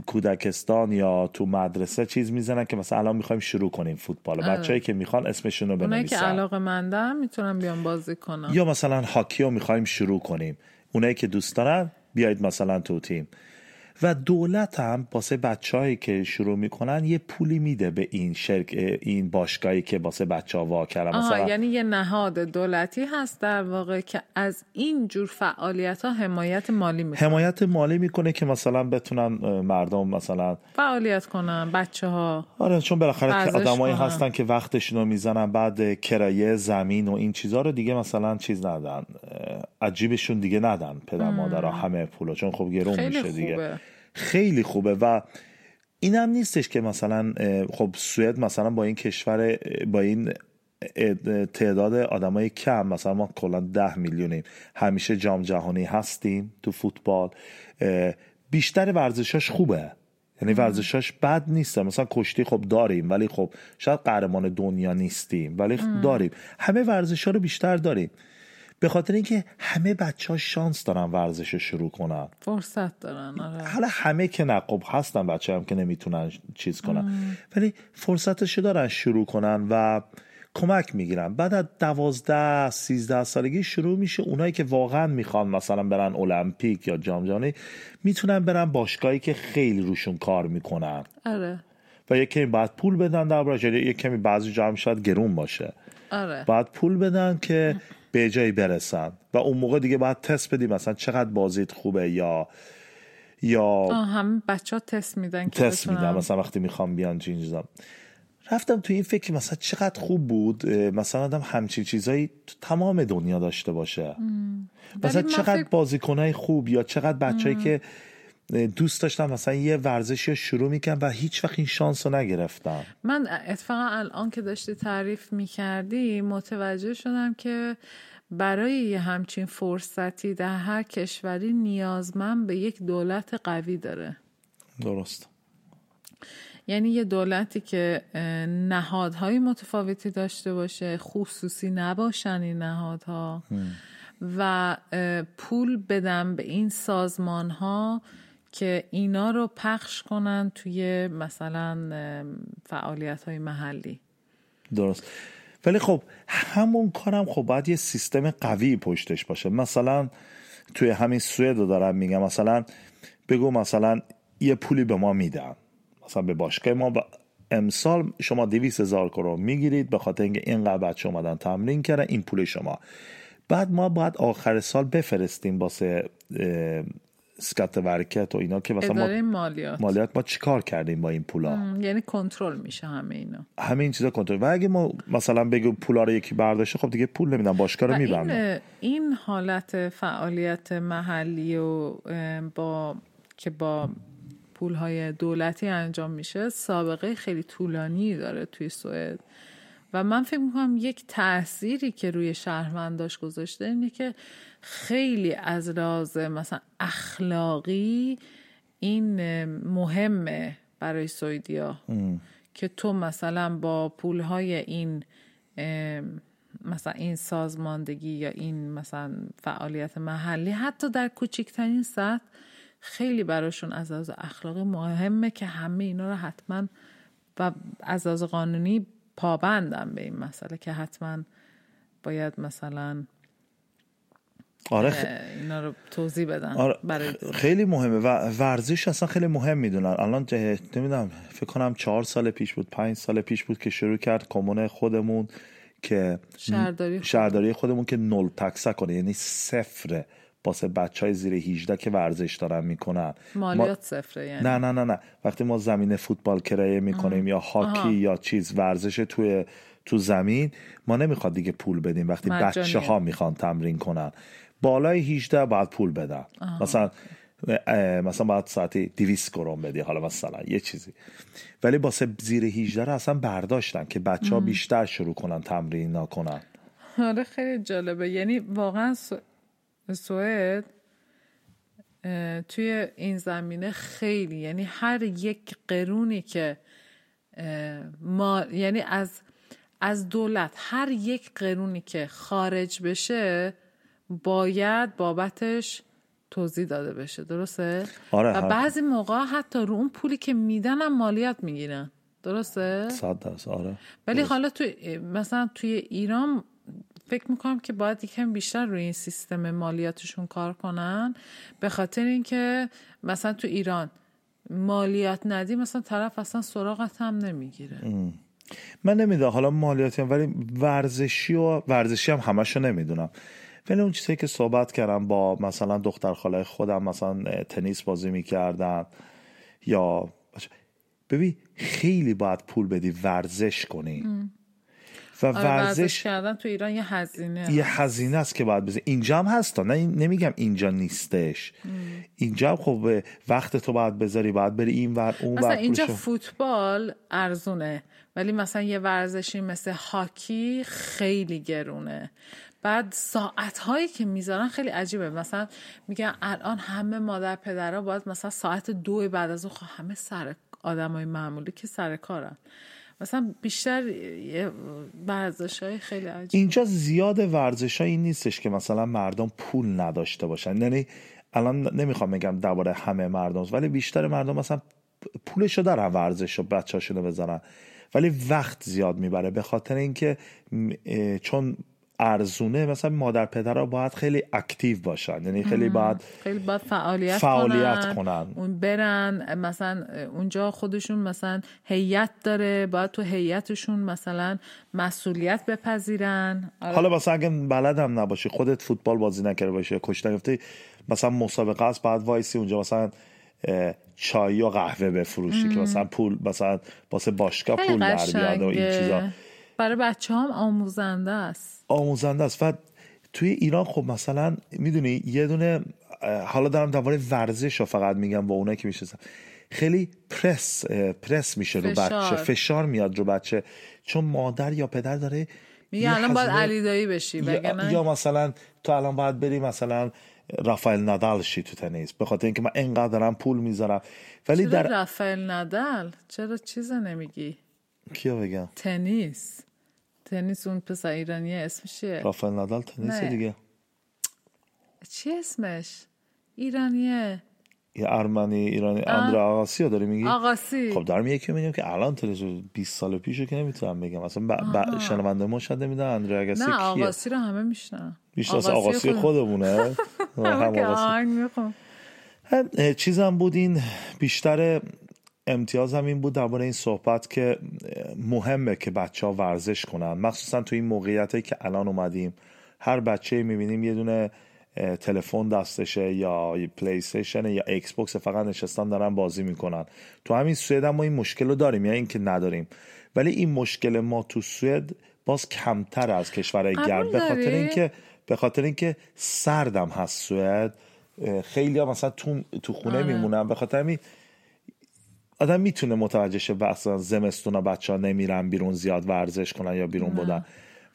کودکستان یا تو مدرسه چیز می‌زنن که مثلا الان می‌خوایم شروع کنیم فوتبال. آره. بچه‌ای که می‌خوان اسمشون رو بنویسن. که علاقه مندم می‌تونن بیان بازی کنن. یا مثلا هاکی رو می‌خوایم شروع کنیم. اونایی که دوست دارن بیایید مثلا تو تیم. و دولت هم باسه بچههایی که شروع می‌کنن یه پولی میده به این شرک این باشگاهی که باسه بچه ها وا مثلا یعنی یه نهاد دولتی هست در واقع که از این جور فعالیت ها حمایت مالی می‌کنه. حمایت مالی می‌کنه که مثلا بتونن مردم مثلا فعالیت کنن بچه ها آره چون بالاخره آدمایی هستن که وقتشون رو می‌زنن بعد کرایه زمین و این چیزها رو دیگه مثلا چیز ندن عجیبشون دیگه ندن پدر مادر همه پولو چون خب گرون میشه دیگه. خیلی خوبه و اینم نیستش که مثلا خب سوئد مثلا با این کشور با این تعداد آدمای کم مثلا ما کلا ده میلیونیم. همیشه جام جهانی هستیم تو فوتبال. بیشتر ورزشاش خوبه. یعنی ورزشاش بد نیست. مثلا کشتی خب داریم ولی خب شاید قهرمان دنیا نیستیم ولی داریم. همه ورزش ها رو بیشتر داریم. به خاطر اینکه همه بچه ها شانس دارن ورزش رو شروع کنن فرصت دارن آره. حالا همه که نقب هستن بچه هم که نمی‌تونن چیز کنن ولی فرصتش دارن شروع کنن و کمک می‌گیرن بعد از دوازده سیزده سالگی شروع میشه اونایی که واقعا می‌خوان مثلا برن المپیک یا جام جهانی می‌تونن برن باشگاهی که خیلی روشون کار می‌کنن آره. و یه کمی باید پول بدن در یه کمی بعضی جا هم شاید گرون باشه آره. باید پول بدن که به جایی برسن و اون موقع دیگه باید تست بدیم مثلا چقدر بازیت خوبه یا یا هم بچه ها تست میدن تست میدن. مثلا وقتی می‌خوام بیان چیزا. رفتم تو این فکر مثلا چقدر خوب بود مثلا آدم همچین چیزایی تو تمام دنیا داشته باشه. مثلا چقدر فکر... بازیکنهای خوب یا چقدر بچههایی که دوست داشتم مثلا یه ورزشی رو شروع می‌کنم و هیچ وقت این شانس رو نگرفتم. من اتفاقا الان که داشتی تعریف می‌کردی متوجه شدم که برای یه همچین فرصتی در هر کشوری نیازمند به یک دولت قوی داره. درست. یعنی یه دولتی که نهادهای متفاوتی داشته باشه خصوصی نباشن این نهادها. و پول بدن به این سازمان ها که اینا رو پخش کنن توی مثلا فعالیت های محلی. درست. ولی خب همون کارم خب باید یه سیستم قوی پشتش باشه. مثلا توی همین سوئد رو دارم میگم. مثلا بگو مثلا یه پولی به ما میدن. مثلا به باشگاه ما. امسال شما دویست هزار کرون می‌گیرید. به خاطر اینکه اینقدر بچه اومدن تمرین کردن. این پول شما. بعد ما باید آخر سال بفرستیم باسه ورکت و اینا که مثلا ما مالیات. مالیات ما چیکار کردیم با این پولا؟ یعنی کنترل میشه همه اینا. همه این چیزا کنترل. و اگه ما مثلا بگو پولا رو یکی برداشته خب دیگه پول نمیدن باشگاه رو می‌برن این, این حالت فعالیت محلی و با که با پول های دولتی انجام میشه سابقه خیلی طولانی داره توی سوئد. و من فکر می‌کنم یک تأثیری که روی شهرونداش گذاشته اینه که خیلی از راز مثلا اخلاقی این مهمه برای سویدیا. که تو مثلا با پولهای این مثلا این سازماندگی یا این مثلا فعالیت محلی حتی در کوچکترین سطح خیلی براشون از لحاظ اخلاقی مهمه که همه اینا رو حتما و از لحاظ قانونی پابندم به این مسئله که حتما باید مثلا آره اینا رو توضیح بدن آره برای. خیلی مهمه و ورزش اصلا خیلی مهم می‌دونن. الان جه- نمی‌دونم فکر کنم چهار سال پیش بود پنج سال پیش بود که شروع کرد کمون خودمون که شهرداری خود- شهرداری خودمون که نل تکسه کنه یعنی صفره واسه بچه های زیر 18 که ورزش دارن می‌کنن. مالیات صفره یعنی. نه نه نه نه. وقتی ما زمین فوتبال کرایه می‌کنیم یا هاکی آها. یا چیز ورزش توی تو زمین ما نمی‌خواد دیگه پول بدیم. وقتی مجانیه. بچه ها می‌خوان تمرین کنن. بالای 18 باید پول بدن. مثلا مثلا باید ساعتی 200 کرون بدی حالا مثلا یه چیزی. ولی واسه زیر 18 رو اصلا برداشتن که بچه ها بیشتر شروع کنن تمرین نکنن. آره خیلی جالبه. یعنی واقعا سو... سوئد توی این زمینه خیلی یعنی هر یک قرونی که ما یعنی از از دولت هر یک قرونی که خارج بشه باید بابتش توضیح داده بشه درسته؟ آره، و هر- بعضی موقع حتی رو اون پولی که میدن هم مالیات می‌گیرن درسته؟ صد درصد آره. ولی حالا تو مثلا توی ایران فکر می‌کنم که باید یکم بیشتر روی این سیستم مالیاتشون کار کنن به خاطر اینکه مثلا تو ایران مالیات ندی مثلا طرف اصلا سراغت هم نمی‌گیره. من نمی‌دونم حالا مالیاتی هم ولی ورزشی و ورزشی هم همشو نمی‌دونم. ولی اون چیزی که صحبت کردم با مثلا دختر خاله خودم مثلا تنیس بازی می‌کردن یا ببین خیلی باید پول بدی ورزش کنی. و آره ورزش کردن تو ایران یه هزینه یه هزینه است که باید بزنی. اینجا هم هست نه نمیگم اینجا نیستش. اینجا هم خب وقت تو باید بذاری باید بری این ور اون مثلا ور اینجا پولشو- فوتبال ارزونه ولی مثلا یه ورزشی مثل هاکی خیلی گرونه. بعد ساعت هایی که می‌ذارن خیلی عجیبه. مثلا میگن الان همه مادر پدرها باید مثلا ساعت دو بعد از اون خب همه سر آدم های معمولی که سر کارن. مثلا بیشتر ورزش های خیلی عجیب. اینجا زیاد ورزش این نیستش که مثلا مردم پول نداشته باشن. یعنی الان نمی‌خوام بگم درباره همه مردم ولی بیشتر مردم مثلا پولشو دارن ورزش و بچه رو بذارن. ولی وقت زیاد می‌بره به خاطر اینکه چون ارزونه مثلا مادر پدرها باید خیلی active باشن یعنی خیلی باید خیلی باید فعالیت, فعالیت کنن, کنن. اون برن مثلا اونجا خودشون مثلا هیئت داره باید تو هیئتشون مثلا مسئولیت بپذیرن آره. حالا مثلا اگه بلدم نباشی خودت فوتبال بازی نکرده باشی کش نگفتی مثلا مسابقه است بعد وایسی اونجا مثلا چای یا قهوه بفروشی که مثلا پول مثلا واسه باشگاه پول در بیاد و این. چیزا برای بچه هم آموزنده است آموزنده است. و توی ایران خب مثلا می‌دونی یه دونه حالا دارم درباره ورزش رو فقط میگم با اونایی که می‌شناسم. خیلی پرس پرس میشه رو فشار. بچه فشار. میاد رو بچه. چون مادر یا پدر داره میگه الان باید علی دایی بشی یا, وگرنه یا مثلا تو الان باید بری مثلا رافائل نادال شی تو تنیس به خاطر اینکه من انقدر دارم پول می‌ذارم. ولی در رافائل ندل چرا چیز نمیگی؟ کیا بگم؟ تنیس. تنیس اون پسر ایرانیه اسمش چیه رافائل نادال تنیس. دیگه. چی اسمش؟ ایرانیه. یه ارمنی ایرانی. اندر آقاسی رو داری میگی؟ آقاسی خب دارم یکی میگم که الان تلویزیون 20 سال پیشو که نمی‌تونم بگم. اصلا ب... ب... شنونده ما شاید نمی‌دونن اندر آگاسی نه کیه؟ آقاسی رو همه میشنن بیشتر از آقاسی خودمونه. هم همه که آقاسی چیزم بود این بیشتر امتیازم این بود درباره این صحبت که مهمه که بچه ها ورزش کنن. مخصوصا تو این موقعیت که الان اومدیم هر بچه می‌بینیم یه دونه تلفن دستشه یا PlayStation یا Xbox فقط نشستن دارن بازی می‌کنن. تو همین سوئد هم ما این مشکل رو داریم یا اینکه نداریم. ولی این مشکل ما تو سوئد باز کمتر از کشورهای گرم. به خاطر؟ اینکه به خاطر اینکه سردم هست سوئد خیلی ها مثلا تو, تو خونه آره. میمونن. به خاطر همین آدم می‌تونه متوجه شه مثلا زمستون بچه ها نمیرن بیرون زیاد ورزش کنن یا بیرون بودن.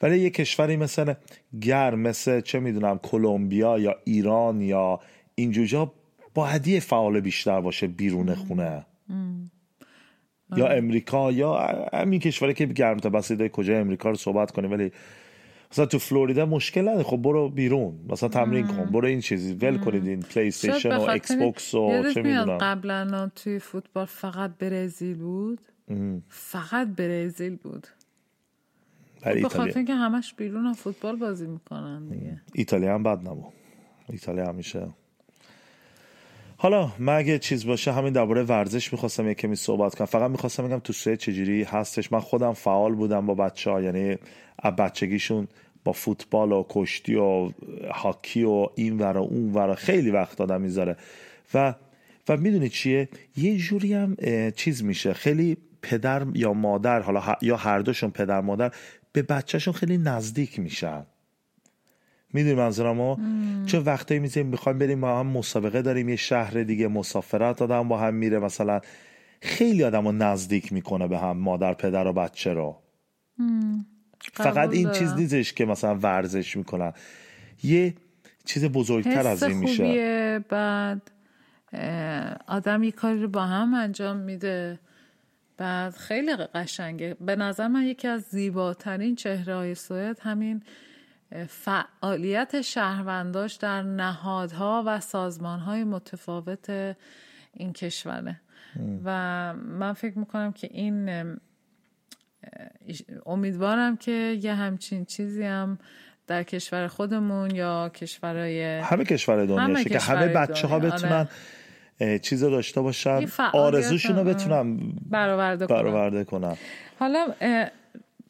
ولی یه کشوری مثل گرم مثل چه می‌دونم کلمبیا یا ایران یا اینجوجا باید یه فعال بیشتر باشه بیرون خونه. یا امریکا یا همین کشوری که گرمتر بسته به کجای امریکا رو صحبت کنیم ولی مثلا تو فلوریدا مشکل نداره. خب برو بیرون. مثلا تمرین کن. برو این چیزی. ول کنید این PlayStation به و Xbox و چه می‌دونم. قبلا توی فوتبال فقط برزیل بود. فقط برزیل بود. برای به ایتالیا. خاطر اینکه همش بیرون هم فوتبال بازی می‌کنن دیگه. ایتالیا هم بد نبود. ایتالیا همیشه حالا من چیز باشه همین درباره ورزش می‌خواستم یه کمی صحبت کنم. فقط می‌خواستم بگم تو سوئد چجوری هستش؟ من خودم فعال بودم با بچه ها یعنی از بچگیشون با فوتبال و کشتی و هاکی و این ور و اون ور خیلی وقت دادم می‌ذاره. و و می‌دونی چیه؟ یه جوری هم چیز میشه. خیلی پدر یا مادر حالا یا هر دوشون پدر مادر به بچهشون خیلی نزدیک میشن. می‌دونی منظورمو؟ چون وقتایی میزیم می‌خوایم بریم با هم مسابقه داریم یه شهر دیگه مسافرت آدم با هم میره مثلا. خیلی آدم رو نزدیک می‌کنه به هم مادر پدر و بچه رو. فقط این. چیز نیستش که مثلا ورزش می‌کنن. یه چیز بزرگتر از این میشه. خوبیه بعد آدم یه کاری رو با هم انجام میده. بعد خیلی قشنگه. به نظر من یکی از زیباترین چهره های سوئد همین فعالیت شهرونداش در نهادها و سازمانهای متفاوت این کشوره. و من فکر می‌کنم که این ام، امیدوارم که یه همچین چیزی هم در کشور خودمون یا کشورهای همه کشور دنیا همه که همه بچه ها دنیا، بتونن آره. چیز داشته باشن آرزوشون رو هم، بتونن برآورده کنم برآورده کنن. حالا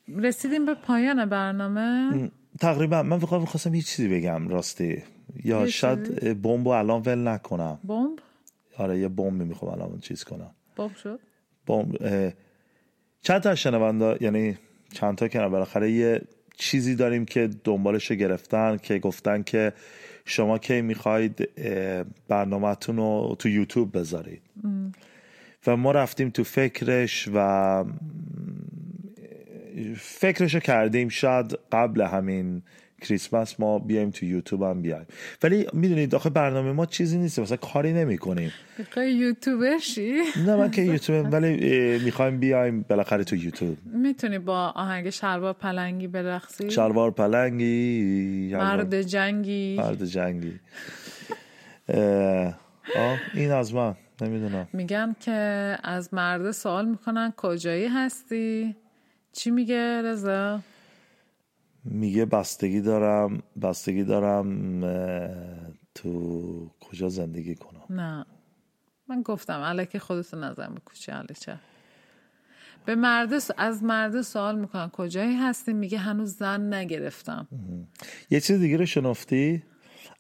رسیدیم به پایان برنامه. تقریبا من فقط می‌خواستم یه چیزی بگم راستی. یا شاید بمب رو الان ول نکنم. بمب؟ آره یه بمب می‌خوام الان چیز کنم. بمب شد؟ بمب چند تا شنونده یعنی چند تا که بالاخره یه چیزی داریم که دنبالش گرفتن که گفتن که شما کی می‌خواید برنامهتون رو تو یوتیوب بذارید. و ما رفتیم تو فکرش و فکرش رو کردیم شاید قبل همین کریسمس ما بیایم تو یوتیوب هم بیایم. ولی می‌دونید آخه برنامه ما چیزی نیست مثلا کاری نمی کنیم می‌خوای یوتیوبر شی نه من که یوتیوب ولی می‌خوایم بیایم بالاخره تو یوتیوب. می‌تونی با آهنگ شلوار پلنگی برقصی؟ شلوار پلنگی مرد جنگی. مرد جنگی. آه این از من نمی‌دونم. میگن که از مرد سوال می‌کنن کجایی هستی؟ چی میگه رضا؟ میگه بستگی دارم بستگی دارم تو کجا زندگی کنم؟ نه. من گفتم الکی خودتو نظر به کوچه چه؟ به مرد از مرد سوال می‌کنن کجایی هستی؟ میگه هنوز زن نگرفتم. یه چیز دیگه رو شنفتی؟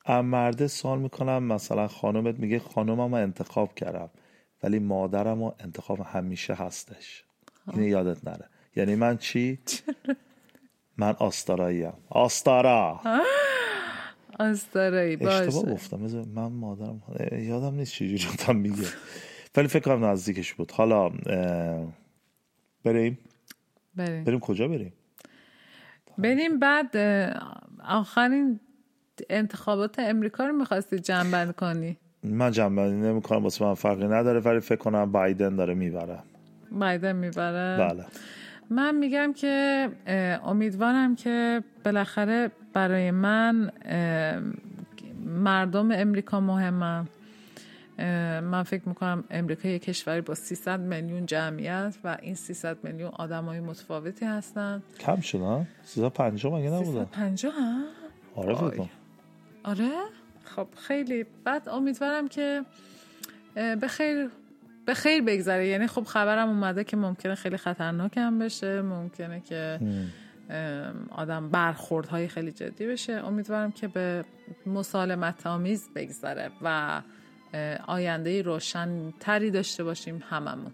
ام مرده سوال می‌کنم مثلا خانومت میگه خانومم رو انتخاب کردم ولی مادرم رو انتخاب همیشه هستش. اینو یادت نره. یعنی من چی؟ من آستاراییم آستارا. آستارایی اشتباه باشه گفتم. بذار من مادرم یادم نیست چجوری بودم میگه. ولی فکر کنم نزدیکش بود. حالا بریم. بریم. بریم کجا بریم؟ بریم بعد آخرین انتخابات امریکا رو می‌خواستی جنبند کنی؟ من جنبندی نمی‌کنم واسه من فرقی نداره ولی فکر کنم بایدن داره می‌بره. بایدن می‌بره؟ بله. من میگم که امیدوارم که بالاخره برای من مردم امریکا مهمم من فکر می‌کنم امریکا یک کشوری با 300 میلیون جمعیت و این 300 میلیون آدم های متفاوتی هستن. کم شد ها؟ 350 مگه نبودن 350 هم؟ آره فکر وای. کنم. آره؟ خب خیلی. بعد امیدوارم که به خیر به خیر بگذره. یعنی خب خبرم اومده که ممکنه خیلی خطرناک هم بشه ممکنه که آدم برخوردهای خیلی جدی بشه. امیدوارم که به مسالمت آمیز بگذره و آینده روشن تری داشته باشیم هممون.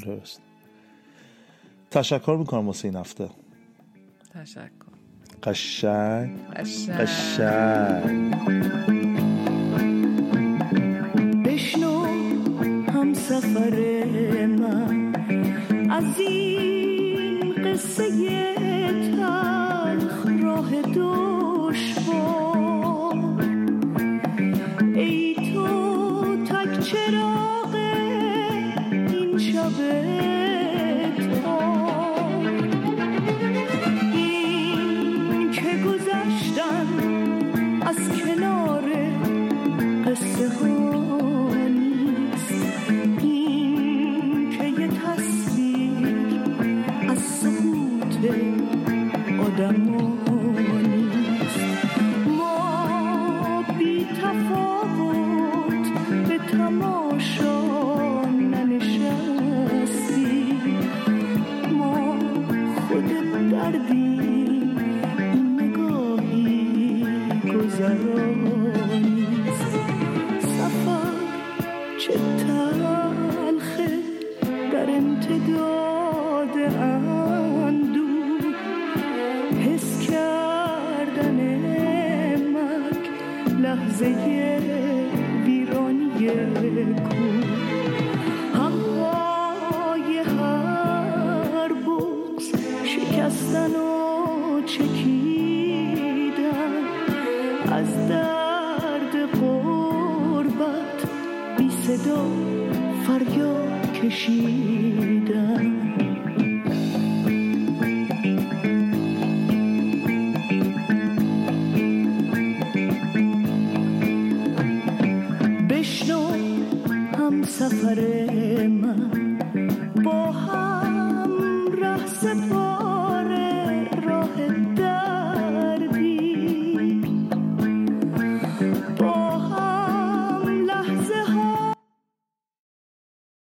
درست. تشکر می‌کنم واسه این هفته. تشکر. قشنگ. قشنگ. سفر من از این قصه تلخ راه دشوار. ای تو تک چراغ این شب که گذشتن از کنار قصه